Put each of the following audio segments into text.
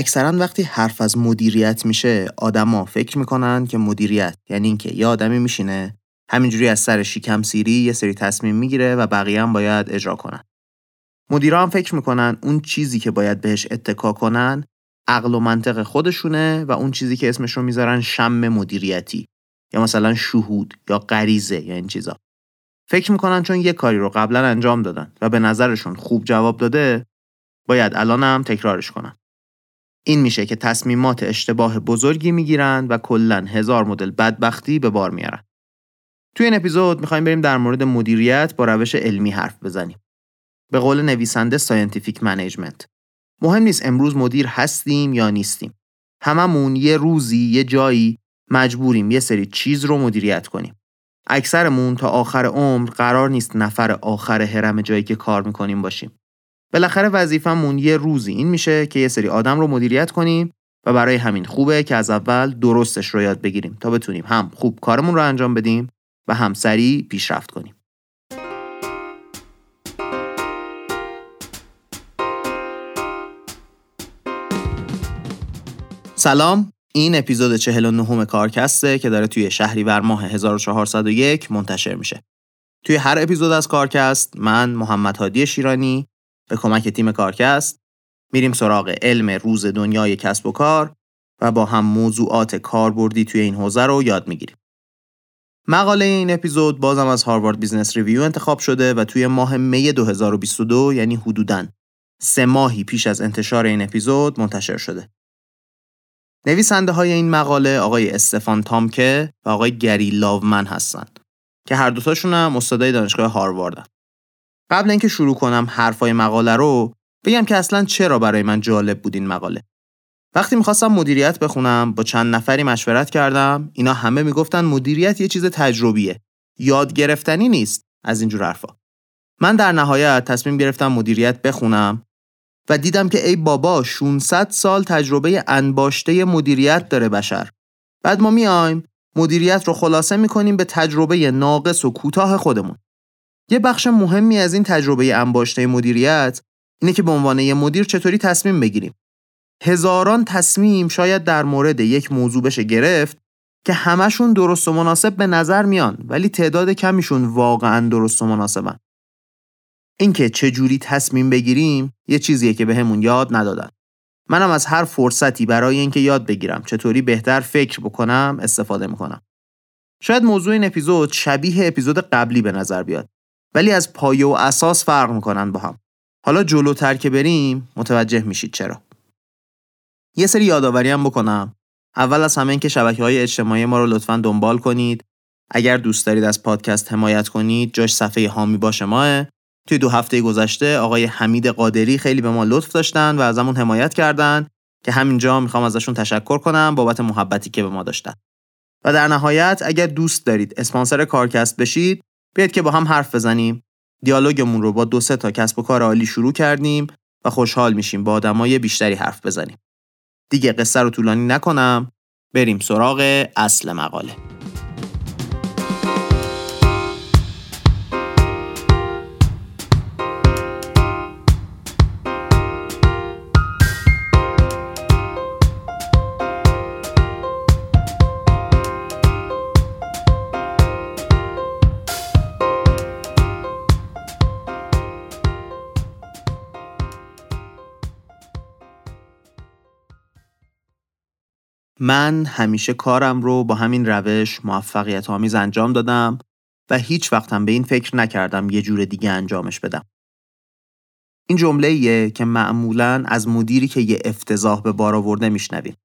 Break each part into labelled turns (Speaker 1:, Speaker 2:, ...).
Speaker 1: اکثرا وقتی حرف از مدیریت میشه آدما فکر می‌کنن که مدیریت یعنی اینکه یه آدمی میشینه همینجوری از سر شیکم سیری یه سری تصمیم می‌گیره و بقیه هم باید اجرا کنن. مدیرا هم فکر می‌کنن اون چیزی که باید بهش اتکا کنن عقل و منطق خودشونه و اون چیزی که اسمش رو می‌ذارن شم مدیریتی یا مثلا شهود یا غریزه یا این چیزا. فکر می‌کنن چون یه کاری رو قبلا انجام دادن و به نظرشون خوب جواب داده باید الان هم تکرارش کنن. این میشه که تصمیمات اشتباه بزرگی می‌گیرن و کلا هزار مدل بدبختی به بار میارن. توی این اپیزود می‌خوایم بریم در مورد مدیریت با روش علمی حرف بزنیم. به قول نویسنده scientific management. مهم نیست امروز مدیر هستیم یا نیستیم. هممون یه روزی یه جایی مجبوریم یه سری چیز رو مدیریت کنیم. اکثرمون تا آخر عمر قرار نیست نفر آخر هرم جایی که کار می‌کنیم باشیم. بالاخره وظیفمون یه روزی این میشه که یه سری آدم رو مدیریت کنیم و برای همین خوبه که از اول درستش رو یاد بگیریم تا بتونیم هم خوب کارمون رو انجام بدیم و هم سریع پیشرفت کنیم. سلام این اپیزود 49 کارکسته که داره توی شهریور ماه 1401 منتشر میشه. توی هر اپیزود از کارکست من محمد هادی شیرانی به کمک تیم کارکست میریم سراغ علم روز دنیای کسب و کار و با هم موضوعات کاربردی توی این حوزه رو یاد می‌گیریم. مقاله این اپیزود بازم از Harvard Business Review انتخاب شده و توی ماه می 2022 یعنی حدوداً سه ماهی پیش از انتشار این اپیزود منتشر شده. نویسنده های این مقاله آقای استفان تامکه و آقای گری لاومن هستند که هر دوتاشون هم استادای دانشگاه هارواردن. قبل اینکه شروع کنم حرفای مقاله رو بگم که اصلا چرا برای من جالب بود این مقاله. وقتی می‌خواستم مدیریت بخونم با چند نفری مشورت کردم. اینا همه می‌گفتن مدیریت یه چیز تجربیه. یاد گرفتنی نیست از اینجور حرفا. من در نهایت تصمیم گرفتم مدیریت بخونم و دیدم که ای بابا 600 سال تجربه انباشته مدیریت داره بشر. بعد ما میایم مدیریت رو خلاصه می‌کنیم به تجربه ناقص و کوتاه خودمون. یه بخش مهمی از این تجربه انباشته مدیریت اینه که به عنوان یه مدیر چطوری تصمیم بگیریم هزاران تصمیم شاید در مورد یک موضوع بشه گرفت که همشون درست و مناسب به نظر میان ولی تعداد کمیشون واقعا درست و مناسبن. اینکه چه جوری تصمیم بگیریم یه چیزیه که بهمون به یاد ندادن. منم از هر فرصتی برای اینکه یاد بگیرم چطوری بهتر فکر بکنم استفاده می‌کنم. شاید موضوع این اپیزود شبیه اپیزود قبلی به نظر بیاد ولی از پایه و اساس فرق می‌کنن با هم. حالا جلوتر که بریم متوجه میشید چرا. یه سری یادآوری هم بکنم اول از همه اینکه شبکه های اجتماعی ما رو لطفا دنبال کنید اگر دوست دارید از پادکست حمایت کنید جاش صفحه هامی باش ماه توی دو هفته گذشته آقای حمید قادری خیلی به ما لطف داشتن و ازمون حمایت کردن که همینجا می‌خوام ازشون تشکر کنم بابت محبتی که به ما داشتن و در نهایت اگر دوست دارید اسپانسر کارکست بشید بیاید که با هم حرف بزنیم. دیالوگمون رو با دو سه تا کسب و کار عالی شروع کردیم و خوشحال میشیم با آدمای بیشتری حرف بزنیم. دیگه قصه رو طولانی نکنم. بریم سراغ اصل مقاله. من همیشه کارم رو با همین روش موفقیت آمیز انجام دادم و هیچ وقتم به این فکر نکردم یه جور دیگه انجامش بدم. این جمله که معمولا از مدیری که یه افتضاح به بار آورده میشنویم.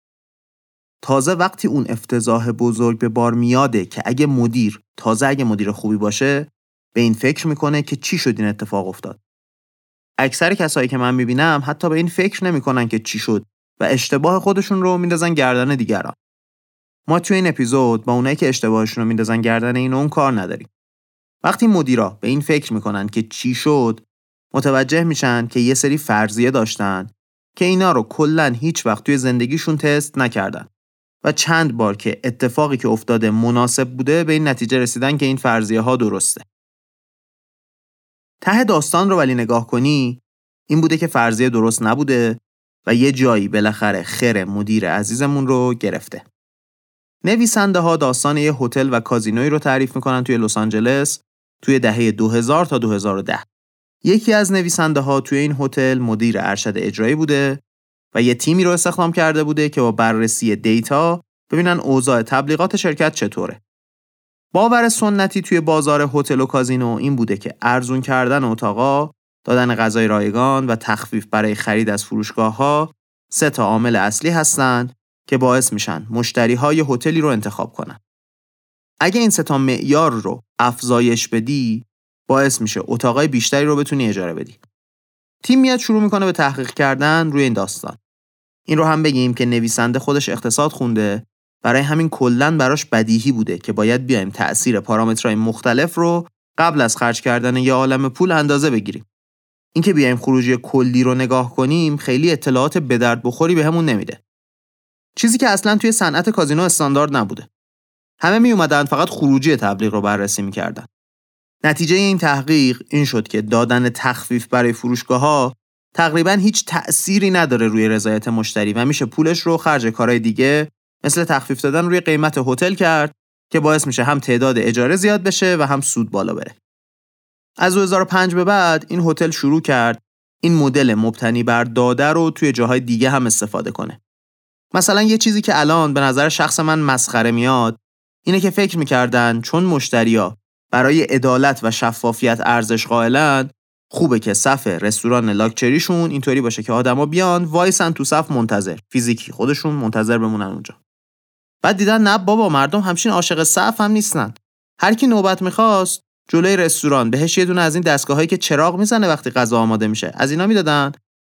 Speaker 1: تازه وقتی اون افتضاح بزرگ به بار میاده که اگه مدیر تازه اگه مدیر خوبی باشه به این فکر می‌کنه که چی شد این اتفاق افتاد. اکثر کسایی که من می‌بینم حتی به این فکر نمی‌کنن که چی شد و اشتباه خودشون رو میندازن گردن دیگران. ما توی این اپیزود با اونایی که اشتباهشون رو میندازن گردن این اون کار نداریم. وقتی مدیرا به این فکر می‌کنن که چی شد متوجه میشن که یه سری فرضیه داشتن که اینا رو کلا هیچ وقت توی زندگیشون تست نکردن و چند بار که اتفاقی که افتاده مناسب بوده به این نتیجه رسیدن که این فرضیه ها درسته. ته داستان رو ولی نگاه کنی این بوده که فرضیه درست نبوده و یه جایی بالاخره خر مدیر عزیزمون رو گرفته. نویسنده ها داستان یه هتل و کازینوی رو تعریف می‌کنن توی لس آنجلس توی دهه 2000 تا 2010. یکی از نویسنده ها توی این هتل مدیر ارشد اجرایی بوده و یه تیمی رو استخدام کرده بوده که با بررسی دیتا ببینن اوضاع تبلیغات شرکت چطوره. باور سنتی توی بازار هتل و کازینو این بوده که ارزون کردن اتاقا، دادن غذای رایگان و تخفیف برای خرید از فروشگاه ها سه تا عامل اصلی هستند که باعث میشن مشتری های هتلی رو انتخاب کنن. اگه این سه تا معیار رو افزایش بدی، باعث میشه اتاقای بیشتری رو بتونی اجاره بدی. تیم میاد شروع می‌کنه به تحقیق کردن روی این داستان. این رو هم بگیم که نویسنده خودش اقتصاد خونده برای همین کلا براش بدیهی بوده که باید بیایم تأثیر پارامترهای مختلف رو قبل از خرج کردن یه عالم پول اندازه بگیریم. اینکه بیایم خروجی کلی رو نگاه کنیم خیلی اطلاعات به درد بخوری بهمون نمیده. چیزی که اصلا توی صنعت کازینو استاندارد نبوده. همه می اومدن فقط خروجی تبلیغ رو بررسی می‌کردن. نتیجه این تحقیق این شد که دادن تخفیف برای فروشگاه ها تقریبا هیچ تأثیری نداره روی رضایت مشتری و میشه پولش رو خرج کارهای دیگه مثل تخفیف دادن روی قیمت هتل کرد که باعث میشه هم تعداد اجاره زیاد بشه و هم سود بالا بره. از 2005 به بعد این هتل شروع کرد. این مدل مبتنی بر داده رو توی جاهای دیگه هم استفاده کنه. مثلا یه چیزی که الان به نظر شخص من مسخره میاد اینه که فکر می‌کردن چون مشتریا برای عدالت و شفافیت ارزش قائلن خوبه که صف رستوران لاکچریشون اینطوری باشه که آدما بیان وایسن تو صف منتظر. فیزیکی خودشون منتظر بمونن اونجا. بعد دیدن نه بابا مردم همچین عاشق صف هم نیستن. هر کی نوبت می‌خواست جلوی رستوران. بهش یه دونه از این دستگاهایی که چراغ می‌زنه وقتی غذا آماده میشه. از اینا می‌دادن.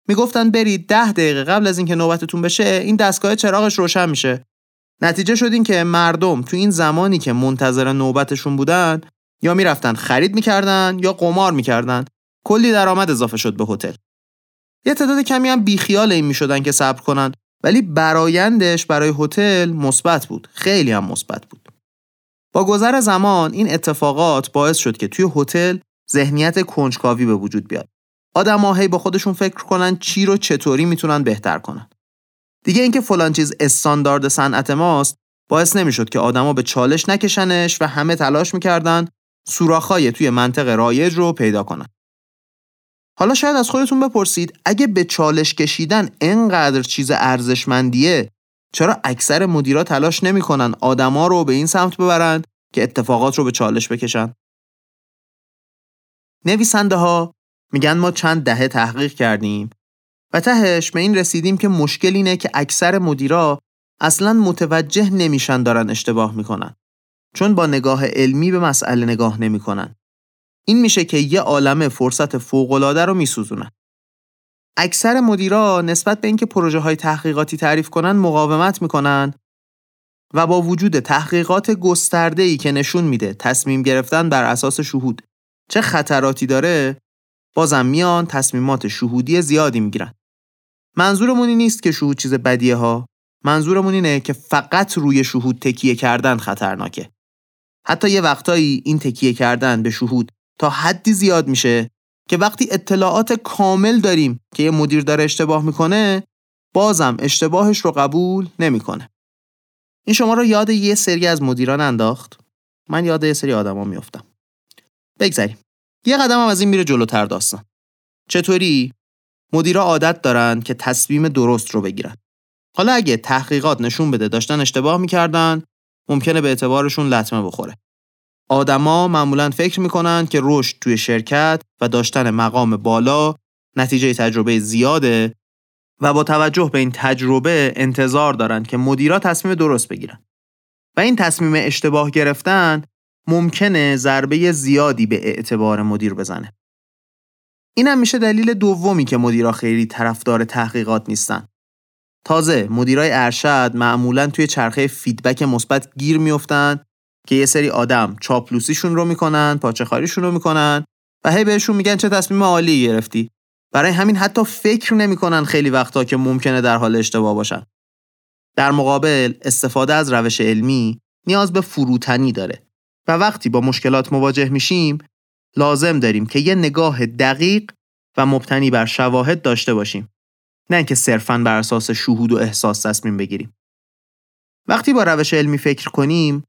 Speaker 1: می‌گفتن برید ده دقیقه قبل از اینکه نوبتتون بشه این دستگاه چراغش روشن میشه. نتیجه شد این که مردم تو این زمانی که منتظر نوبتشون بودن یا می‌رفتن خرید می‌کردن یا قمار می‌کردن. کلی درآمد اضافه شد به هتل. یه تعداد کمی هم بیخیال این می‌شدن که صبر کنن ولی برایندش برای هتل مثبت بود. خیلی هم مثبت بود. با گذر زمان این اتفاقات باعث شد که توی هتل ذهنیت کنجکاوی به وجود بیاد. آدم هی با خودشون فکر کنن چی رو چطوری می‌تونن بهتر کنن. دیگه اینکه فلان چیز استاندارد صنعت ماست باعث نمی‌شد که آدما به چالش نکشنش و همه تلاش می‌کردن سوراخهای توی منطق رایج رو پیدا کنن. حالا شاید از خودتون بپرسید اگه به چالش کشیدن انقدر چیز ارزشمندیه چرا اکثر مدیرا تلاش نمی‌کنن آدما رو به این سمت ببرند که اتفاقات رو به چالش بکشن؟ نویسنده ها میگن ما چند دهه تحقیق کردیم و تهش به این رسیدیم که مشکل اینه که اکثر مدیرا اصلا متوجه نمیشن دارن اشتباه می‌کنن چون با نگاه علمی به مسئله نگاه نمی‌کنن. این میشه که یه عالم فرصت فوق‌العاده رو میسوزونن. اکثر مدیرا نسبت به اینکه پروژه های تحقیقاتی تعریف کنن مقاومت می‌کنن و با وجود تحقیقات گسترده ای که نشون میده تصمیم گرفتن بر اساس شهود چه خطراتی داره بازم میان تصمیمات شهودی زیادی می‌گیرن. منظورمون این نیست که شهود چیز بدیه ها. منظورمون اینه که فقط روی شهود تکیه کردن خطرناکه. حتی یه وقتایی این تکیه کردن به شهود تا حدی زیاد میشه که وقتی اطلاعات کامل داریم که یه مدیر داره اشتباه می‌کنه بازم اشتباهش رو قبول نمی‌کنه. این شما رو یاد یه سری از مدیران انداخت من یاد یه سری آدما میافتم. بگذریم. یه قدم هم از این میره جلوتر داستان. چطوری مدیرا عادت دارن که تصمیم درست رو بگیرن. حالا اگه تحقیقات نشون بده داشتن اشتباه می‌کردن ممکنه به اعتبارشون لطمه بخوره. آدما معمولا فکر می‌کنن که رشد توی شرکت و داشتن مقام بالا نتیجه تجربه زیاده و با توجه به این تجربه انتظار دارند که مدیرا تصمیم درست بگیرن. و این تصمیم اشتباه گرفتن ممکنه ضربه زیادی به اعتبار مدیر بزنه. این هم میشه دلیل دومی که مدیرا خیلی طرفدار تحقیقات نیستن. تازه مدیرای ارشد معمولا توی چرخه فیدبک مثبت گیر میفتن که یه سری آدم چاپلوسیشون رو می‌کنن پاچخاریشون رو می‌کنن و هی بهشون میگن چه تصمیم عالی گرفتی. برای همین حتی فکر نمی‌کنن خیلی وقتا که ممکنه در حال اشتباه باشن. در مقابل استفاده از روش علمی نیاز به فروتنی داره و وقتی با مشکلات مواجه میشیم لازم داریم که یه نگاه دقیق و مبتنی بر شواهد داشته باشیم. نه اینکه صرفا بر اساس شهود و احساس تصمیم بگیریم. وقتی با روش علمی فکر کنیم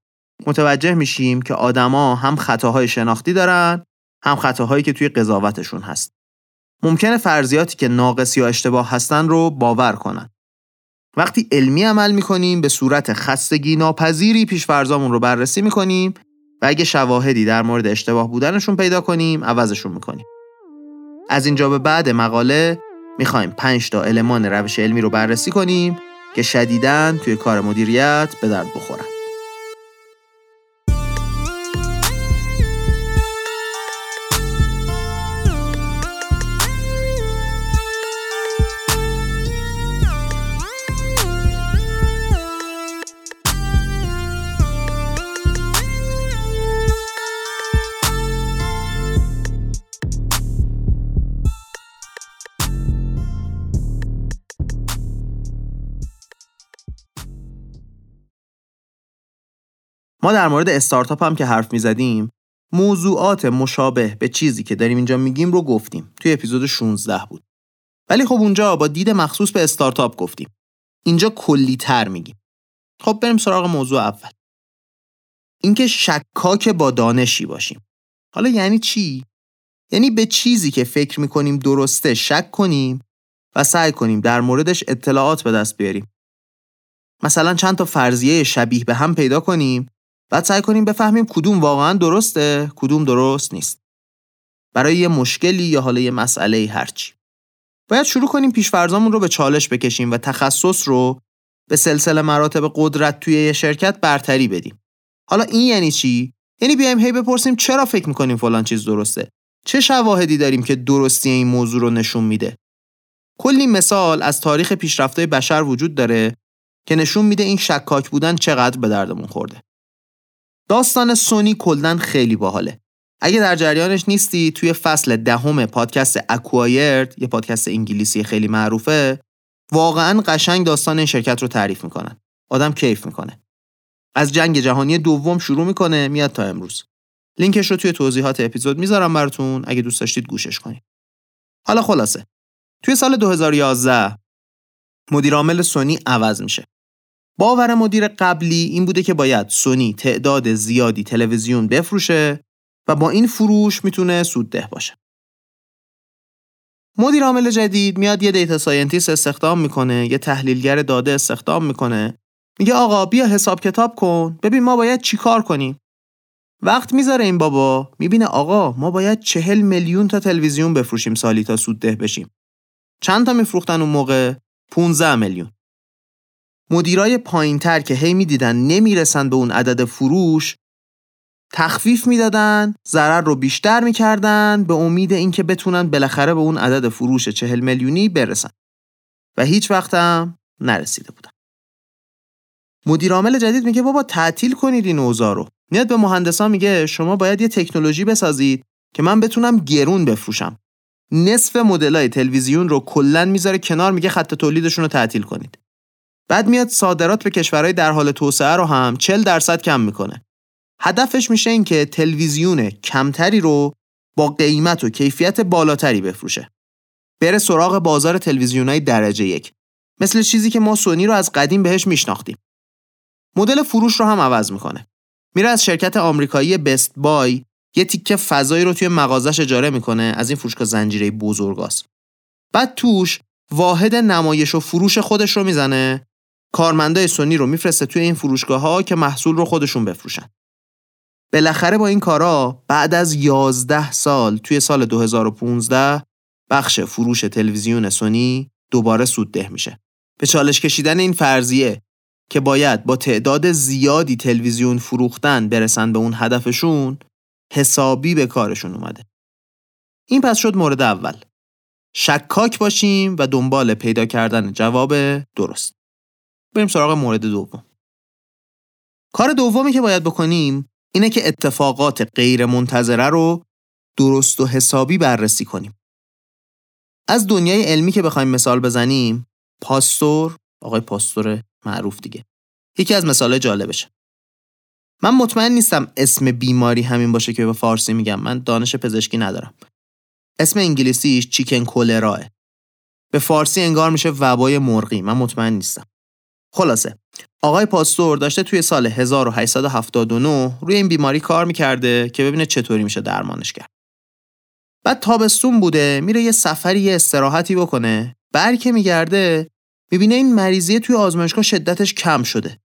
Speaker 1: متوجه میشیم که آدما هم خطاهای شناختی دارن هم خطاهایی که توی قضاوتشون هست. ممکنه فرضیاتی که ناقص یا اشتباه هستن رو باور کنن. وقتی علمی عمل می‌کنیم به صورت خستگی ناپذیری پیشفرزامون رو بررسی می‌کنیم و اگه شواهدی در مورد اشتباه بودنشون پیدا کنیم عوضشون می‌کنیم. از اینجا به بعد مقاله می‌خوایم 5 تا المان روش علمی رو بررسی کنیم که شدیداً توی کار مدیریت به درد بخورن. ما در مورد استارتاپ هم که حرف می زدیم موضوعات مشابه به چیزی که داریم اینجا میگیم رو گفتیم توی اپیزود 16 بود. ولی خب اونجا با دید مخصوص به استارتاپ گفتیم. اینجا کلی تر میگیم. خب بریم سراغ موضوع اول. اینکه شکاک با دانشی باشیم. حالا یعنی چی؟ یعنی به چیزی که فکر می‌کنیم درسته شک کنیم و سعی کنیم در موردش اطلاعات به دست بیاریم. مثلا چند تا فرضیه شبیه به هم پیدا کنیم بعد سعی کنیم بفهمیم کدوم واقعا درسته کدوم درست نیست. برای یه مشکلی یا حالا یه مسئله هرچی. باید شروع کنیم پیشفرزامون رو به چالش بکشیم و تخصص رو به سلسله مراتب قدرت توی یه شرکت برتری بدیم. حالا این یعنی چی؟ یعنی بیایم هی بپرسیم چرا فکر می‌کنیم فلان چیز درسته؟ چه شواهدی داریم که درستی این موضوع رو نشون میده؟ کلی مثال از تاریخ پیشرفته بشر وجود داره که نشون میده این شکاک بودن چقدر به دردمون خورده. داستان سونی کلدن خیلی باحاله. اگه در جریانش نیستی توی فصل دهم پادکست اکوایرد یه پادکست انگلیسی خیلی معروفه واقعا قشنگ داستان این شرکت رو تعریف می‌کنن. آدم کیف می‌کنه. از جنگ جهانی دوم شروع می‌کنه میاد تا امروز. لینکش رو توی توضیحات اپیزود می‌ذارم براتون اگه دوست داشتید گوشش کنید. حالا خلاصه. توی سال 2011 مدیر عامل سونی عوض میشه. باور مدیر قبلی این بوده که باید سونی تعداد زیادی تلویزیون بفروشه و با این فروش می‌تونه سودده باشه. مدیر عامل جدید میاد یه data scientist استخدام می‌کنه، یه تحلیلگر داده استخدام می‌کنه. میگه آقا بیا حساب کتاب کن، ببین ما باید چیکار کنیم. وقت می‌ذاره این بابا می‌بینه آقا ما باید چهل میلیون تا تلویزیون بفروشیم سالی تا سودده بشیم. چند تا میفروختن اون موقع؟ 15 میلیون. مدیرای پایینتر که هی می‌دیدن نمی‌رسن به اون عدد فروش تخفیف می‌دادن ضرر رو بیشتر می‌کردن به امید اینکه بتونن بالاخره به اون عدد فروش چهل میلیونی برسن. و هیچ وقتم نرسیده بودن مدیر عامل جدید میگه بابا تعطیل کنید این اوضاع رو. میاد به مهندسا میگه شما باید یه تکنولوژی بسازید که من بتونم گرون بفروشم. نصف مدلای تلویزیون رو کلا می‌ذاره کنار میگه خط تولیدشون رو تعطیل کنید. بعد میاد صادرات به کشورهای در حال توسعه رو هم 40 درصد کم می‌کنه. هدفش میشه این که تلویزیون کمتری رو با قیمت و کیفیت بالاتری بفروشه. بره سراغ بازار تلویزیونای درجه یک. مثل چیزی که ما سونی رو از قدیم بهش میشناختیم. مدل فروش رو هم عوض می‌کنه. میره از شرکت آمریکایی بست بای یه تیکه فضایی رو توی مغازش اجاره می‌کنه از این فروشگاه زنجیره بزرگاست. بعد توش واحد نمایش و فروش خودش رو می‌زنه کارمندای سونی رو میفرسته توی این فروشگاه ها که محصول رو خودشون بفروشن. بالاخره با این کارا بعد از 11 سال توی سال 2015 بخش فروش تلویزیون سونی دوباره سودده میشه. به چالش کشیدن این فرضیه که باید با تعداد زیادی تلویزیون فروختن برسن به اون هدفشون حسابی به کارشون اومده. این پس شد مورد اول. شکاک باشیم و دنبال پیدا کردن جواب درست. بریم سراغ مورد دوم کار دومی که باید بکنیم اینه که اتفاقات غیر منتظره رو درست و حسابی بررسی کنیم. از دنیای علمی که بخوایم مثال بزنیم، پاستور، آقای پاستور معروف دیگه. یکی از مثال جالبشه. من مطمئن نیستم اسم بیماری همین باشه که به فارسی میگم. من دانش پزشکی ندارم. اسم انگلیسیش چیکن کولراه. به فارسی انگار میشه وبای مرغی من مطمئن نیستم خلاصه. آقای پاستور داشته توی سال 1879 روی این بیماری کار می‌کرده که ببینه چطوری میشه درمانش کرد. بعد تابستون بوده میره یه سفری یه استراحتی بکنه. بر که میگرده می‌بینه این مریضیه توی آزمایشگاه شدتش کم شده.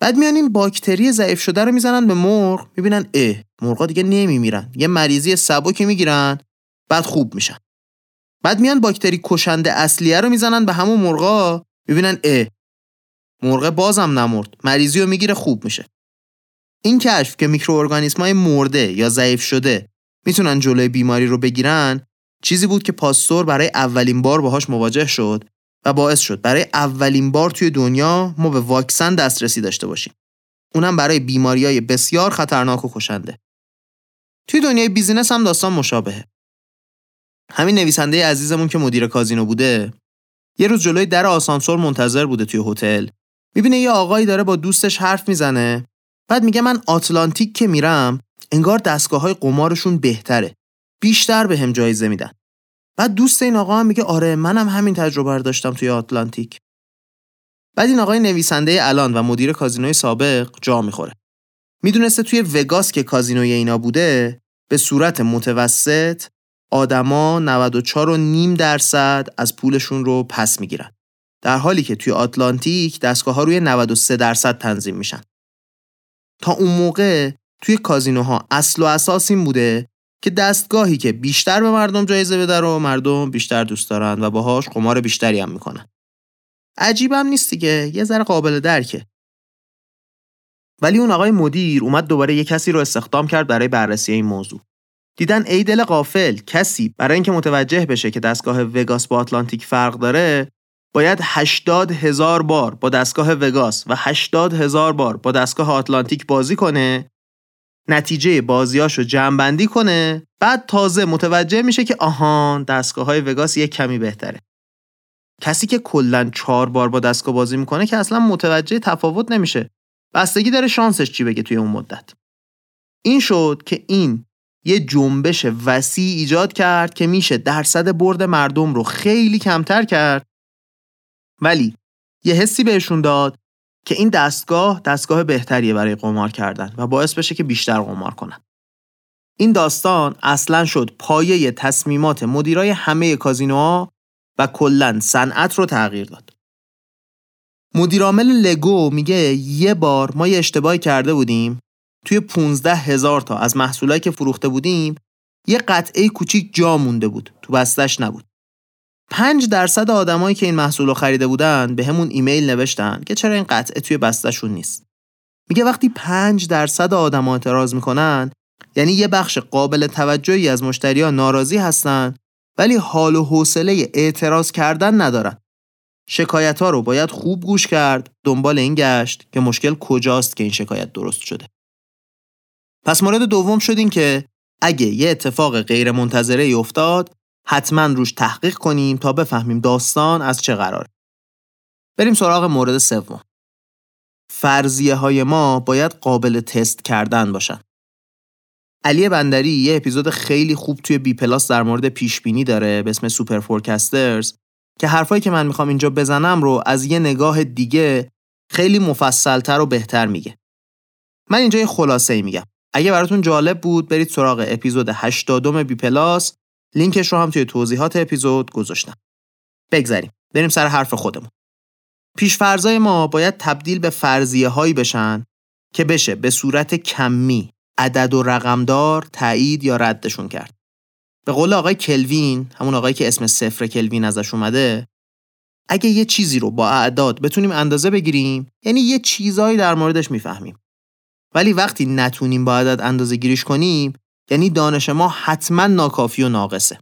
Speaker 1: بعد میان این باکتری ضعیف شده رو می‌زنن به مرغ می‌بینن اه مرغا دیگه نمیمیرن. یه مریضی سبکی می‌گیرن بعد خوب میشن. بعد میان باکتری کشنده اصلیه رو می‌زنن به همون مرغا می‌بینن اه مرغ بازم نمرد مریضی رو می‌گیره خوب میشه این کشف که های مرده یا ضعیف شده می‌تونن جلوی بیماری رو بگیرن چیزی بود که پاستور برای اولین بار باهاش مواجه شد و باعث شد برای اولین بار توی دنیا ما به واکسن دسترسی داشته باشیم. اونم برای بیماری های بسیار خطرناک و کشنده. توی دنیای بیزینس هم داستان مشابهه. همین نویسنده عزیزمون که مدیر کازینو بوده یه روز جلوی در آسانسور منتظر بوده توی هتل می‌بینه یه آقایی داره با دوستش حرف می‌زنه. بعد میگه من آتلانتیک که میرم انگار دستگاه های قمارشون بهتره. بیشتر به هم جایزه میدن. بعد دوست این آقا هم میگه آره منم همین تجربه رو داشتم توی آتلانتیک. بعد این آقای نویسنده الان و مدیر کازینوی سابق جا می‌خوره. می‌دونسته توی وگاس که کازینوی اینا بوده به صورت متوسط آدما 94 و نیم درصد از پولشون رو پس می‌گیرن. در حالی که توی آتلانتیک دستگاه ها روی 93 درصد تنظیم میشن تا اون موقع توی کازینوها اصل و اساس این بوده که دستگاهی که بیشتر به مردم جایزه بده رو مردم بیشتر دوست دارن و باهاش قمار بیشتری هم می‌کنن. عجیبم نیست دیگه یه ذره قابل درکه. ولی اون آقای مدیر اومد دوباره یه کسی رو استخدام کرد برای بررسی این موضوع. دیدن ای دل قافل کسی برای اینکه متوجه بشه که دستگاه وگاس با آتلانتیک فرق داره باید 80 هزار بار با دستگاه وگاس و 80 هزار بار با دستگاه آتلانتیک بازی کنه نتیجه بازیاشو جمعبندی کنه بعد تازه متوجه میشه که آهان دستگاه های وگاس یک کمی بهتره. کسی که کلا چهار بار با دستگاه بازی می‌کنه که اصلا متوجه تفاوت نمیشه. بستگی داره شانسش چی بگه توی اون مدت. این شد که این یه جنبش وسیع ایجاد کرد که میشه درصد برد مردم رو خیلی کمتر کرد ولی یه حسی بهشون داد که این دستگاه دستگاه بهتریه برای قمار کردن و باعث بشه که بیشتر قمار کنن. این داستان اصلا شد پایه تصمیمات مدیرای همه کازینوها و کلا صنعت رو تغییر داد. مدیرعامل لگو میگه یه بار ما یه اشتباهی کرده بودیم توی 15 هزار تا از محصولایی که فروخته بودیم یه قطعه کوچیک جا مونده بود تو بستش نبود 5 درصد آدمایی که این محصول رو خریده بودن به همون ایمیل نوشتن که چرا این قطعه توی بستهشون نیست. میگه وقتی 5 درصد آدما اعتراض می‌کنن یعنی یه بخش قابل توجهی از مشتریا ناراضی هستن ولی حال و حوصله اعتراض کردن ندارن. شکایت ها رو باید خوب گوش کرد دنبال این گشت که مشکل کجاست که این شکایت درست شده. پس مورد دوم شد که اگه یه اتفاق غیر منتظره افتاد حتما روش تحقیق کنیم تا بفهمیم داستان از چه قراره. بریم سراغ مورد سوم. فرضیه های ما باید قابل تست کردن باشن. علی بندری یه اپیزود خیلی خوب توی بی پلاس در مورد پیش بینی داره به اسم Superforecasters که حرفایی که من می‌خوام اینجا بزنم رو از یه نگاه دیگه خیلی مفصلتر و بهتر میگه. من اینجا یه خلاصه ای میگم. اگه براتون جالب بود برید سراغ اپیزود 80 بی پلاس لینکش رو هم توی توضیحات اپیزود گذاشتم. بگذریم. بریم سر حرف خودمون. پیش‌فرضای ما باید تبدیل به فرضیه هایی بشن که بشه به صورت کمی عدد و رقمدار تایید یا ردشون کرد. به قول آقای کلوین همون آقایی که اسم صفر کلوین ازش اومده اگه یه چیزی رو با اعداد بتونیم اندازه بگیریم یعنی یه چیزایی در موردش می‌فهمیم ولی وقتی نتونیم با عدد اندازه گیریش کنیم یعنی دانش ما حتما ناکافی و ناقصه.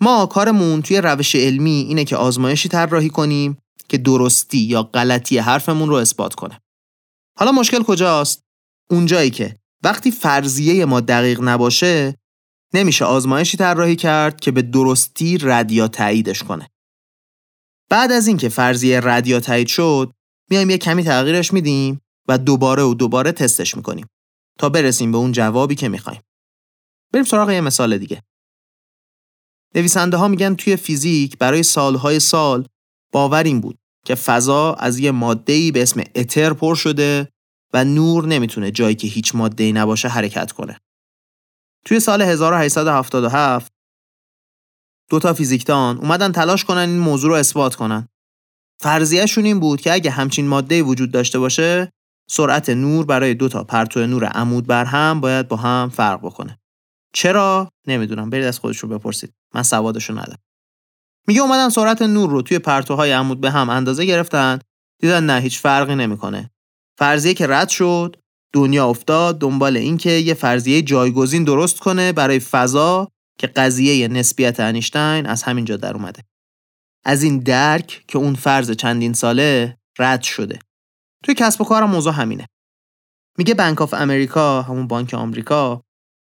Speaker 1: ما کارمون توی روش علمی اینه که آزمایشی طراحی کنیم که درستی یا غلطی حرفمون رو اثبات کنه. حالا مشکل کجاست؟ اونجایی که وقتی فرضیه ما دقیق نباشه نمیشه آزمایشی طراحی کرد که به درستی رد یا تاییدش کنه. بعد از اینکه فرضیه رد یا تایید شد، میایم یه کمی تغییرش میدیم و دوباره و دوباره تستش می‌کنیم. تا برسیم به اون جوابی که می‌خوایم. بریم سراغ یه مثال دیگه. نویسنده ها میگن توی فیزیک برای سالهای سال باور این بود که فضا از یه ماده‌ای به اسم اتر پر شده و نور نمی‌تونه جایی که هیچ ماده‌ای نباشه حرکت کنه. توی سال 1877 دو تا فیزیکدان اومدن تلاش کنن این موضوع رو اثبات کنن. فرضیهشون این بود که اگه همچین ماده وجود داشته باشه سرعت نور برای دو تا پرتو نور عمود بر هم باید با هم فرق بکنه. چرا؟ نمی‌دونم. برید از خودشون بپرسید. من سوادشو ندارم. میگه اومدن سرعت نور رو توی پرتوهای عمود به هم اندازه گرفتن دیدن نه هیچ فرقی نمی‌کنه. فرضیه که رد شد دنیا افتاد دنبال اینکه یه فرضیه جایگزین درست کنه برای فضا که قضیه نسبیت انیشتین از همینجا در اومده. از این درک که اون فرض چندین ساله رد شده. توی کسب و کارم موضوع همینه. میگه بانک آف امریکا همون بانک آمریکا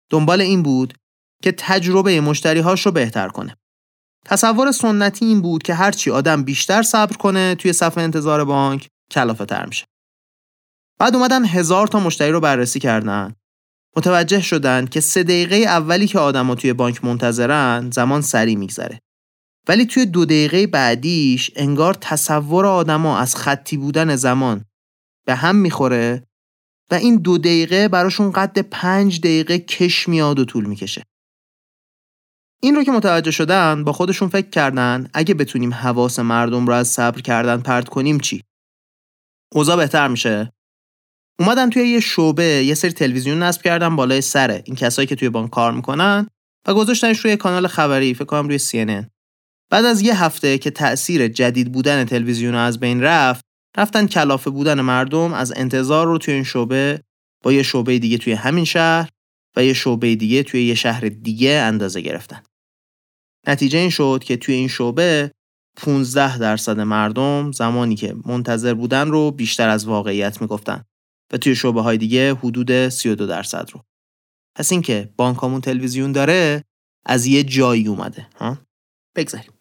Speaker 1: دنبال این بود که تجربه مشتری هاش رو بهتر کنه. تصور سنتی این بود که هرچی آدم بیشتر صبر کنه توی صفحه انتظار بانک کلافه تر میشه. بعد اومدن هزار تا مشتری رو بررسی کردن. متوجه شدن که سه دقیقه اولی که آدما توی بانک منتظرن زمان سری میگذره. ولی توی دو دقیقه بعدیش انگار تصور آدما از خطی بودن زمان به هم می‌خوره و این دو دقیقه براشون قد پنج دقیقه کش میاد و طول می‌کشه. این رو که متوجه شدن با خودشون فکر کردن اگه بتونیم حواس مردم رو از صبر کردن پرت کنیم چی؟ اوضاع بهتر میشه؟ اومدن توی یه شعبه یه سری تلویزیون نصب کردن بالای سره این کسایی که توی بانک کار می‌کنن و گذاشتنش روی کانال خبری فکر کنم روی CNN. بعد از یه هفته که تأثیر جدید بودن تلویزیون از بین رفت رفتن کلافه بودن مردم از انتظار رو توی این شعبه با یه شعبه دیگه توی همین شهر و یه شعبه دیگه توی یه شهر دیگه اندازه گرفتن. نتیجه این شد که توی این شعبه 15 درصد مردم زمانی که منتظر بودن رو بیشتر از واقعیت می‌گفتن و توی شعبه های دیگه حدود 32 درصد رو. پس اینکه بانکامون تلویزیون داره از یه جایی اومده ها بگذاریم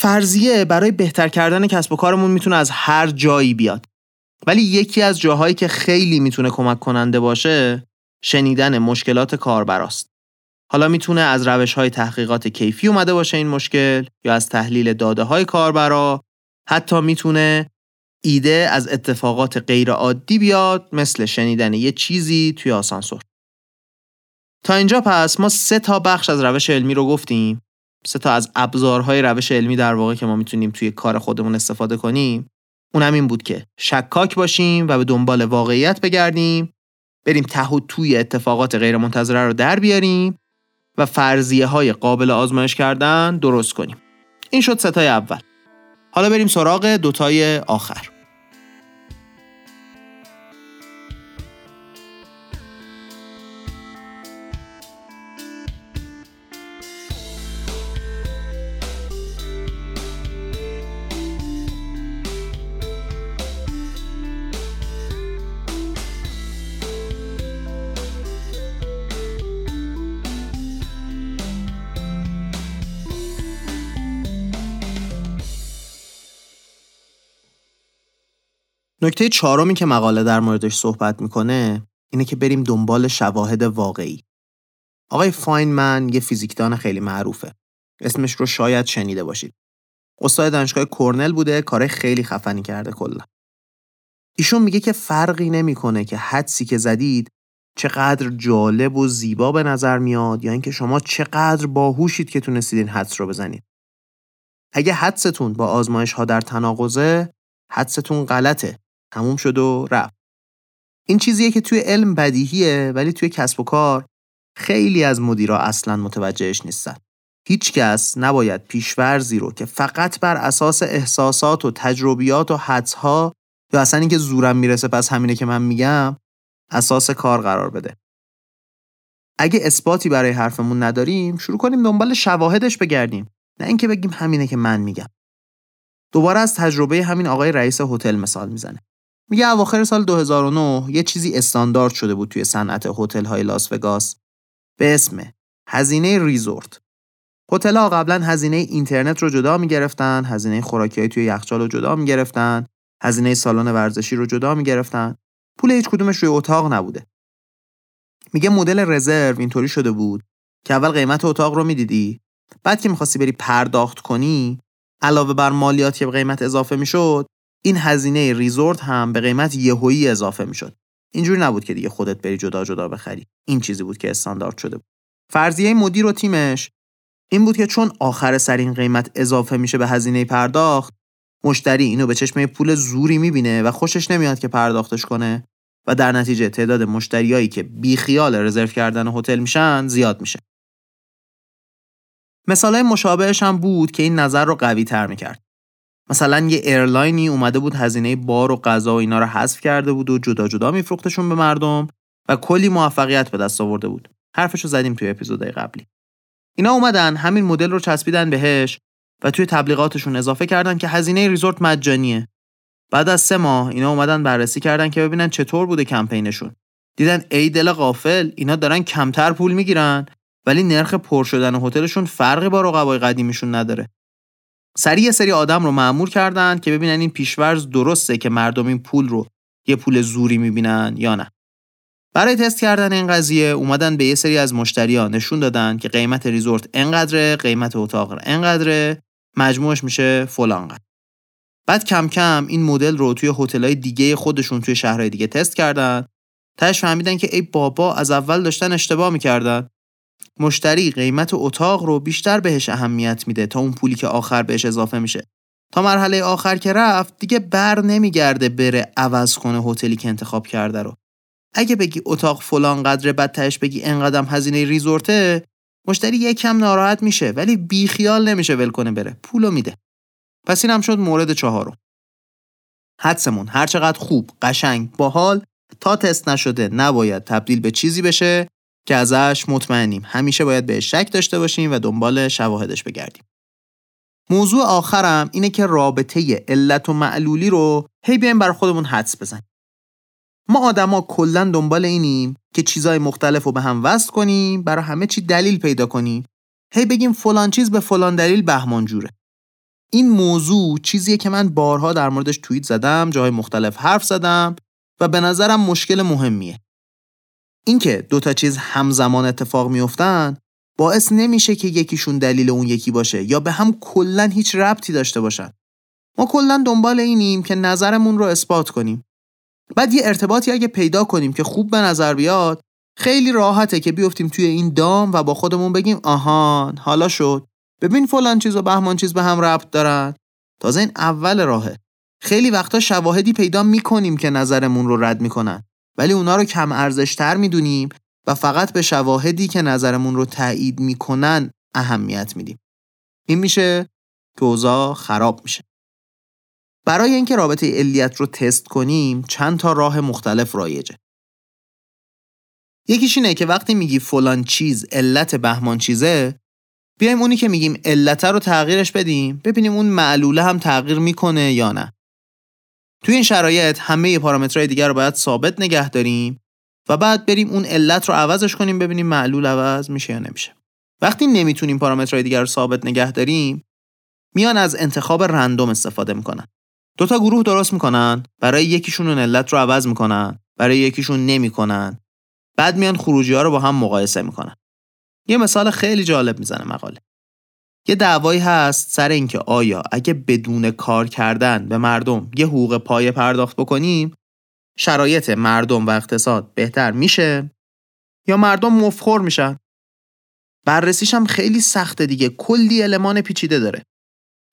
Speaker 1: فرضیه برای بهتر کردن کسب و کارمون می‌تونه از هر جایی بیاد. ولی یکی از جاهایی که خیلی می‌تونه کمک کننده باشه شنیدن مشکلات کاربراست. حالا می‌تونه از روش های تحقیقات کیفی اومده باشه این مشکل یا از تحلیل داده های کاربرا. حتی می‌تونه ایده از اتفاقات غیر عادی بیاد مثل شنیدن یه چیزی توی آسانسور. تا اینجا پس ما سه تا بخش از روش علمی رو گفتیم. سه تا از ابزارهای روش علمی در واقع که ما می‌تونیم توی کار خودمون استفاده کنیم. اون هم این بود که شکاک باشیم و به دنبال واقعیت بگردیم بریم ته و توی اتفاقات غیر منتظره رو در بیاریم و فرضیه های قابل آزمایش کردن درست کنیم. این شد ستای اول. حالا بریم سراغ دوتای آخر. نکته چهارمی که مقاله در موردش صحبت می‌کنه اینه که بریم دنبال شواهد واقعی. آقای فاینمن یه فیزیکدان خیلی معروفه. اسمش رو شاید شنیده باشید. استاد دانشگاه کرنل بوده، کار خیلی خفنی کرده کلا. ایشون میگه که فرقی نمی‌کنه که حدسی که زدید چقدر جالب و زیبا به نظر میاد یا اینکه شما چقدر باهوشید که تونستید این حدس رو بزنید. اگه حدستون با آزمایش ها در تناقضه، حدستون غلطه تموم شد و رفت. این چیزیه که توی علم بدیهیه ولی توی کسب و کار خیلی از مدیرا اصلا متوجهش نیستن. هیچ کس نباید پیشورزی رو که فقط بر اساس احساسات و تجربیات و حدسها یا اصلا اینکه زورم می‌رسه پس همینه که من میگم اساس کار قرار بده. اگه اثباتی برای حرفمون نداریم شروع کنیم دنبال شواهدش بگردیم. نه اینکه بگیم همینه که من میگم. دوباره از تجربه همین آقای رئیس هتل مثال می‌زنه. میگه اواخر سال 2009 یه چیزی استاندارد شده بود توی صنعت هتل های لاس وگاس به اسم هزینه ریزورت. هتل ها قبلا هزینه اینترنت رو جدا می‌گرفتن، هزینه خوراکی توی یخچال رو جدا می‌گرفتن، هزینه سالن ورزشی رو جدا می‌گرفتن. پول هیچ کدومش روی اتاق نبوده. میگه مدل رزرو اینطوری شده بود که اول قیمت اتاق رو می‌دیدی بعد که می‌خواستی بری پرداخت کنی علاوه بر مالیات که به قیمت اضافه می‌شد این هزینه ریزورت هم به قیمت یهویی اضافه می‌شد اینجوری نبود که دیگه خودت بری جدا جدا بخری این چیزی بود که استاندارد شده بود فرضیه مدیر و تیمش این بود که چون آخر سر این قیمت اضافه میشه به هزینه پرداخت مشتری اینو به چشم پول زوری می‌بینه و خوشش نمیاد که پرداختش کنه و در نتیجه تعداد مشتریایی که بیخیال رزرو کردن هتل میشن زیاد میشه. مثال مشابهش هم بود که این نظر رو قوی تر می‌کرد. مثلا یه airline ی اومده بود هزینه بار و غذا و اینا رو حذف کرده بود و جدا جدا میفروختشون به مردم و کلی موفقیت به دست آورده بود. حرفشو زدیم توی اپیزودهای قبلی. اینا اومدن همین مدل رو چسبیدن بهش و توی تبلیغاتشون اضافه کردن که هزینه resort مجانیه. بعد از سه ماه اینا اومدن بررسی کردن که ببینن چطور بوده کمپینشون. دیدن ای دل غافل اینا دارن کمتر پول می‌گیرن ولی نرخ پر شدن هتلشون فرقی با رقبای قدیمیشون نداره. سریع یه سری آدم رو معمور کردن که ببینن این پیشورز درسته که مردم این پول رو یه پول زوری می‌بینن یا نه. برای تست کردن این قضیه اومدن به یه سری از مشتریان نشون دادن که قیمت ریزورت انقدره قیمت اتاق انقدره مجموعش میشه فلان قدر بعد کم کم این مدل رو توی هتل‌های دیگه خودشون توی شهرهای دیگه تست کردن. تاش فهمیدن که ای بابا از اول داشتن اشتباه می‌کردن. مشتری قیمت اتاق رو بیشتر بهش اهمیت میده تا اون پولی که آخر بهش اضافه میشه. تا مرحله آخر که رفت دیگه بر نمیگرده بره عوض کنه هتلی که انتخاب کرده رو. اگه بگی اتاق فلان قدره بعد تهش بگی انقدم هزینه ریزورته مشتری یکم ناراحت میشه ولی بیخیال نمیشه ول کنه بره. پولو میده. پس این هم شد مورد چهارم. حدسمون. هر چقدر خوب قشنگ باحال تا تست نشده نباید تبدیل به چیزی بشه. که ازش مطمئنیم. همیشه باید به شک داشته باشیم و دنبال شواهدش بگردیم. موضوع آخرم اینه که رابطه علت و معلولی رو هی بیایم بر خودمون حدس بزنیم. ما آدما کلا دنبال اینیم که چیزای مختلف رو به هم وصل کنیم برای همه چی دلیل پیدا کنیم. هی بگیم فلان چیز به فلان دلیل بهمان جوره. این موضوع چیزیه که من بارها در موردش توییت زدم جاهای مختلف حرف زدم و به نظرم مشکل مهمیه. اینکه دو تا چیز همزمان اتفاق میفتن باعث نمیشه که یکیشون دلیل اون یکی باشه یا به هم کلا هیچ ربطی داشته باشن. ما کلا دنبال اینیم که نظرمون رو اثبات کنیم. بعد یه ارتباطی اگه پیدا کنیم که خوب به نظر بیاد خیلی راحته که بیفتیم توی این دام و با خودمون بگیم آهان حالا شد. ببین فلان چیز و بهمان چیز به هم ربط دارن. تازه این اول راهه. خیلی وقتا شواهدی پیدا می‌کنیم که نظرمون رو رد می‌کنن. ولی اونا رو کم ارزشتر می‌دونیم و فقط به شواهدی که نظرمون رو تایید می‌کنن اهمیت میدیم این میشه که اوضاع خراب میشه برای اینکه رابطه علیت رو تست کنیم چند تا راه مختلف رایجه. یکیش اینه که وقتی میگی فلان چیز علت بهمان چیزه بیایم اونی که میگیم علت رو تغییرش بدیم ببینیم اون معلوله هم تغییر می‌کنه یا نه. توی این شرایط همه پارامترهای دیگر رو باید ثابت نگه داریم و بعد بریم اون علت رو عوضش کنیم ببینیم معلول عوض میشه یا نمیشه. وقتی نمی‌تونیم پارامترهای دیگر رو ثابت نگه داریم میان از انتخاب رندوم استفاده می‌کنن. دوتا گروه درست می‌کنن برای یکیشون اون علت رو عوض می‌کنن برای یکیشون نمی‌کنن بعد میان خروجی ها رو با هم مقایسه می‌کنن یه مثال خیلی جالب می‌زنه مقاله یه دعوایی هست سر اینکه آیا اگه بدون کار کردن به مردم یه حقوق پایه پرداخت بکنیم شرایط مردم و اقتصاد بهتر میشه؟ یا مردم مفخور میشن؟ بررسیش هم خیلی سخته دیگه کلی المان پیچیده داره.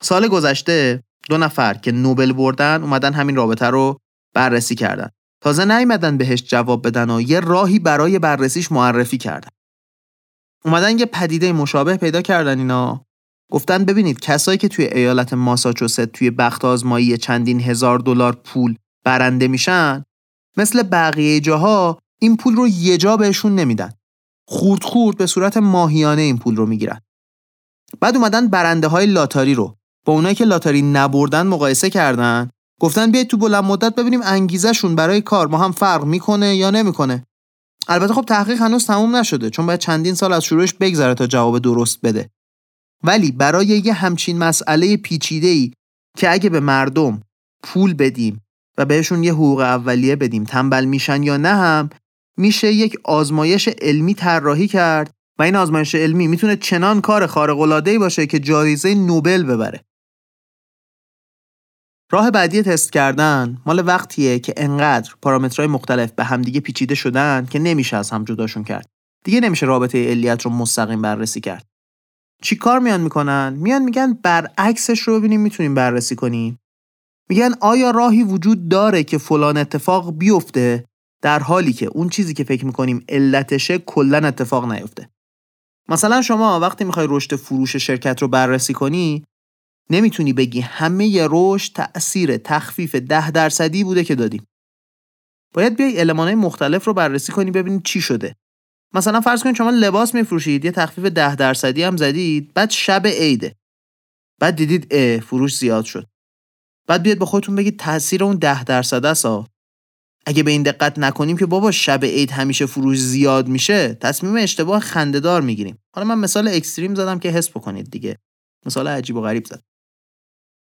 Speaker 1: سال گذشته دو نفر که نوبل بردن اومدن همین رابطه رو بررسی کردن. تازه نیومدن بهش جواب بدن و یه راهی برای بررسیش معرفی کردن. اومدن یه پدیده مشابه پیدا کردن اینا. گفتن ببینید کسایی که توی ایالت ماساچوست توی بخت آزمایی چندین هزار دلار پول برنده میشن مثل بقیه جاها این پول رو یه جا بهشون نمیدن. خورد خورد به صورت ماهیانه این پول رو می‌گیرن. بعد اومدن برنده های لاتاری رو با اونایی که لاتاری نبردن مقایسه کردن گفتن بیاید تو بلند مدت ببینیم انگیزشون برای کار ما هم فرق می‌کنه یا نمی‌کنه. البته خب تحقیق هنوز تموم نشده چون باید چندین سال از شروعش بگذره تا جواب درست بده. ولی برای یه همچین مسئله پیچیده ای که اگه به مردم پول بدیم و بهشون یه حقوق اولیه بدیم تنبل میشن یا نه هم میشه یک آزمایش علمی طراحی کرد و این آزمایش علمی می‌تونه چنان کار خارق العاده باشه که جایزه نوبل ببره. راه بعدی تست کردن مال وقتیه که انقدر پارامترهای مختلف به همدیگه پیچیده شدن که نمیشه از هم جداشون کرد. دیگه نمیشه رابطه علیت رو مستقیم بررسی کرد. چی کار میان می‌کنن؟ میان میگن برعکسش رو ببینیم می‌تونیم بررسی کنیم. میگن آیا راهی وجود داره که فلان اتفاق بیفته در حالی که اون چیزی که فکر می‌کنیم علتشه کلا اتفاق نیفته؟ مثلا شما وقتی می‌خوای رشد فروش شرکت رو بررسی کنی نمی‌تونی بگی همه ی رشد تأثیر تخفیف ده درصدی بوده که دادیم باید بیای المانهای مختلف رو بررسی کنی ببینی چی شده. مثلا فرض کنید شما لباس میفروشید یه تخفیف ده درصدی هم زدید بعد شب عیده. بعد دیدید ا فروش زیاد شد. بعد بیاد به خودتون بگید تاثیر اون ده درصد است اگه به این دقت نکنیم که بابا شب عید همیشه فروش زیاد میشه تصمیم اشتباه خندهدار می‌گیریم. حالا من مثال اکستریم زدم که حس بکنید دیگه. مثال عجیب و غریب زد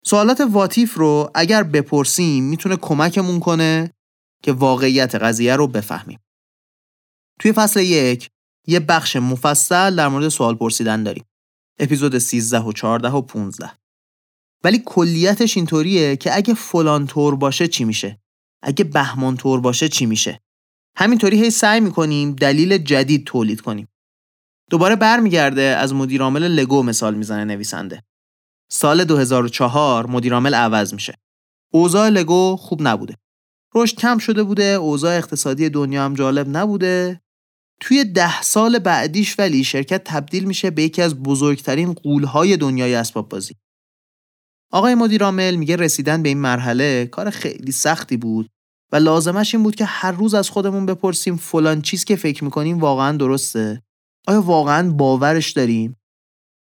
Speaker 1: سوالات واتیف رو اگر بپرسیم می‌تونه کمکمون کنه که واقعیت قضیه رو بفهمیم. توی فصل یک یه بخش مفصل در مورد سوال پرسیدن داریم. اپیزود 13 و 14 و 15 ولی کلیتش اینطوریه که اگه فلان طور باشه چی میشه؟ اگه بهمان طور باشه چی میشه؟ همینطوری هی سعی می‌کنیم دلیل جدید تولید کنیم. دوباره برمیگرده از مدیرعامل لگو مثال می‌زنه نویسنده. سال 2004 مدیرعامل عوض میشه. اوضاع لگو خوب نبوده. رشد کم شده بوده اوضاع اقتصادی دنیا هم جالب نبوده. توی ده سال بعدیش ولی شرکت تبدیل میشه به یکی از بزرگترین غولهای دنیای اسباب بازی. آقای مدیرعامل میگه رسیدن به این مرحله کار خیلی سختی بود و لازمش این بود که هر روز از خودمون بپرسیم فلان چیز که فکر می‌کنیم واقعا درسته. آیا واقعا باورش داریم؟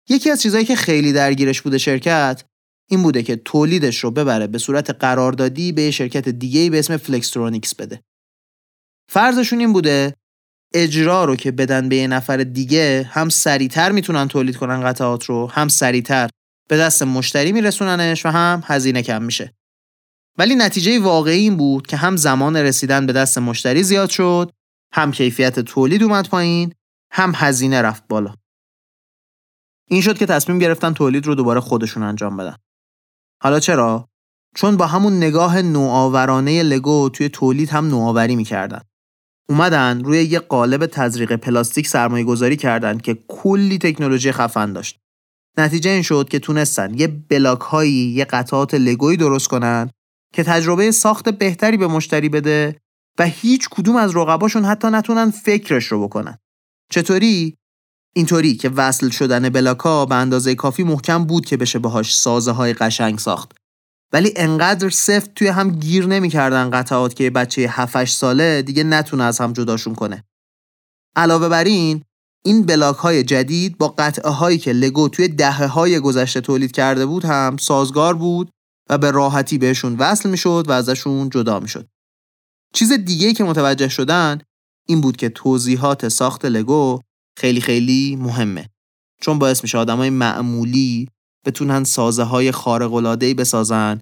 Speaker 1: یکی از چیزهایی که خیلی درگیرش بوده شرکت این بوده که تولیدش رو ببره به صورت قراردادی به شرکت دیگه به اسم Flextronics بده. فرضشون این بوده اجرا رو که بدن به یه نفر دیگه هم سریعتر می‌تونن تولید کنن قطعات رو هم سریعتر به دست مشتری میرسوننش و هم هزینه کم میشه. ولی نتیجه واقعی این بود که هم زمان رسیدن به دست مشتری زیاد شد هم کیفیت تولید اومد پایین هم هزینه رفت بالا. این شد که تصمیم گرفتن تولید رو دوباره خودشون انجام بدن. حالا چرا؟ چون با همون نگاه نوآورانه لگو توی تولید هم نوآوری می‌کردن. اومدن روی یه قالب تزریق پلاستیک سرمایه گذاری کردن که کلی تکنولوژی خفن داشت. نتیجه این شد که تونستن یه بلاک هایی یه قطعات لگویی درست کنن که تجربه ساخت بهتری به مشتری بده و هیچ کدوم از رقباشون حتی نتونن فکرش رو بکنن. چطوری؟ اینطوری که وصل شدن بلاکا به اندازه کافی محکم بود که بشه باهاش سازه های قشنگ ساخت. ولی انقدر سفت توی هم گیر نمی‌کردن قطعات که بچه 7 ساله دیگه نتونه از هم جداشون کنه علاوه بر این این بلاک های جدید با قطعه هایی که لگو توی دهه های گذشته تولید کرده بود هم سازگار بود و به راحتی بهشون وصل می‌شد و ازشون جدا می‌شد. چیز دیگه که متوجه شدن این بود که توضیحات ساخت لگو خیلی خیلی مهمه چون باعث میشه آدمای معمولی بتونن سازه های خارق العاده بسازن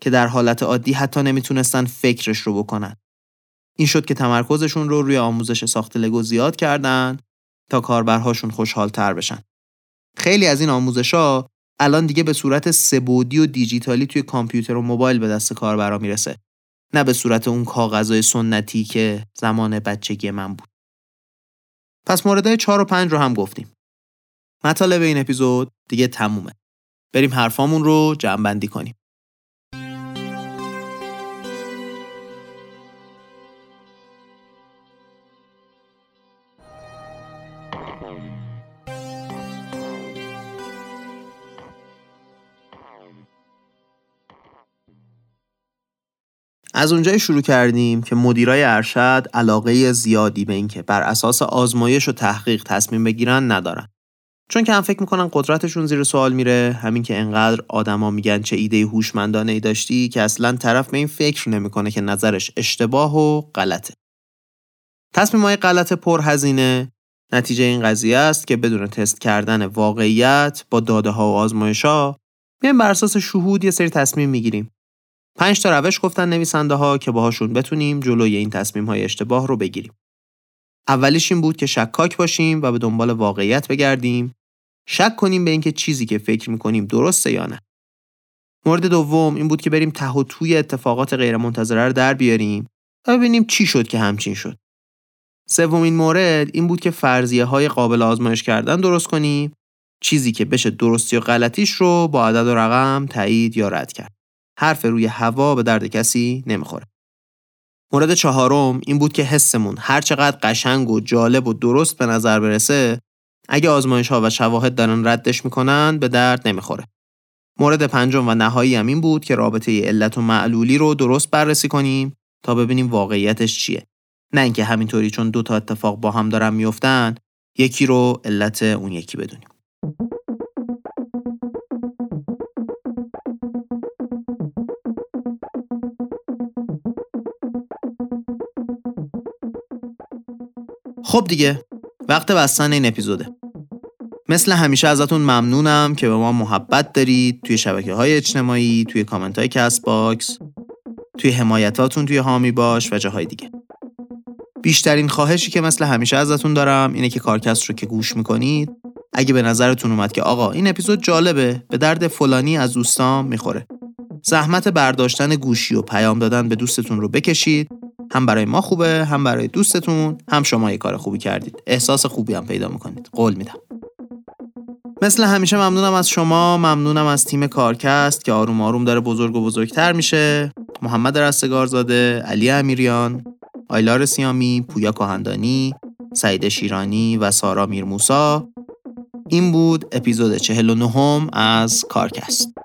Speaker 1: که در حالت عادی حتی نمی‌تونستن فکرش رو بکنن. این شد که تمرکزشون رو روی آموزش ساخت لگو زیاد کردن تا کاربرهاشون خوشحال تر بشن. خیلی از این آموزش ها الان دیگه به صورت سبودی و دیجیتالی توی کامپیوتر و موبایل به دست کاربرا می‌رسه. نه به صورت اون کاغذهای سنتی که زمان بچگی من بود. پس موردهای 4 و 5 رو هم گفتیم. مطالب این اپیزود دیگه تمومه. بریم حرفامون رو جمع کنیم. از اونجای شروع کردیم که مدیرای ارشد علاقه زیادی به اینکه بر اساس آزمایش و تحقیق تصمیم بگیرن ندارن. چون که هم فکر می‌کنن قدرتشون زیر سوال میره همین که انقدر آدما میگن چه ایده هوشمندانه ای داشتی که اصلا طرف به این فکر نمی‌کنه که نظرش اشتباه و غلطه. تصمیم های غلط پرهزینه نتیجه این قضیه است که بدون تست کردن واقعیت با داده ها و آزمایش ها میایم بر اساس شهود یه سری تصمیم می‌گیریم پنج تا روش گفتن نویسنده ها که باهاشون بتونیم جلوی این تصمیم های اشتباه رو بگیریم. اولیش این بود که شکاک باشیم و به دنبال واقعیت بگردیم شک کنیم به اینکه چیزی که فکر می‌کنیم درسته یا نه. مورد دوم این بود که بریم ته و توی اتفاقات غیرمنتظره رو در بیاریم و ببینیم چی شد که همچین شد. سومین مورد این بود که فرضیه های قابل آزمایش کردن درست کنیم چیزی که بشه درستی و غلطیش رو با عدد و رقم تایید یا رد کرد. حرف روی هوا به درد کسی نمی‌خوره. مورد چهارم این بود که حسمون هر چقدر قشنگ و جالب و درست به نظر برسه اگه آزمایش ها و شواهد دارن ردش می‌کنن به درد نمی‌خوره. مورد پنجم و نهایی هم این بود که رابطه علت و معلولی رو درست بررسی کنیم تا ببینیم واقعیتش چیه. نه اینکه همینطوری چون دو تا اتفاق با هم دارن میفتن یکی رو علت اون یکی بدونیم. خب دیگه وقت بستن این اپیزوده مثل همیشه ازتون ممنونم که به ما محبت دارید توی شبکه های اجتماعی توی کامنت های Castbox توی حمایتاتون توی حامی باش و جاهای دیگه. بیشترین خواهشی که مثل همیشه ازتون دارم اینه که کارکست رو که گوش می‌کنید اگه به نظرتون اومد که آقا این اپیزود جالبه به درد فلانی از دوستام می‌خوره. زحمت برداشتن گوشی و پیام دادن به دوستتون رو بکشید. هم برای ما خوبه هم برای دوستتون هم شما یه کار خوبی کردید. احساس خوبی هم پیدا می‌کنید. قول میدم. مثل همیشه ممنونم از شما ممنونم از تیم کارکست که آروم آروم داره بزرگ و بزرگتر میشه. محمد رستگارزاده علی امیریان آیلار سیامی پویا کهندانی سعید شیرانی و سارا میرموسا. این بود اپیزود 49 از کارکست.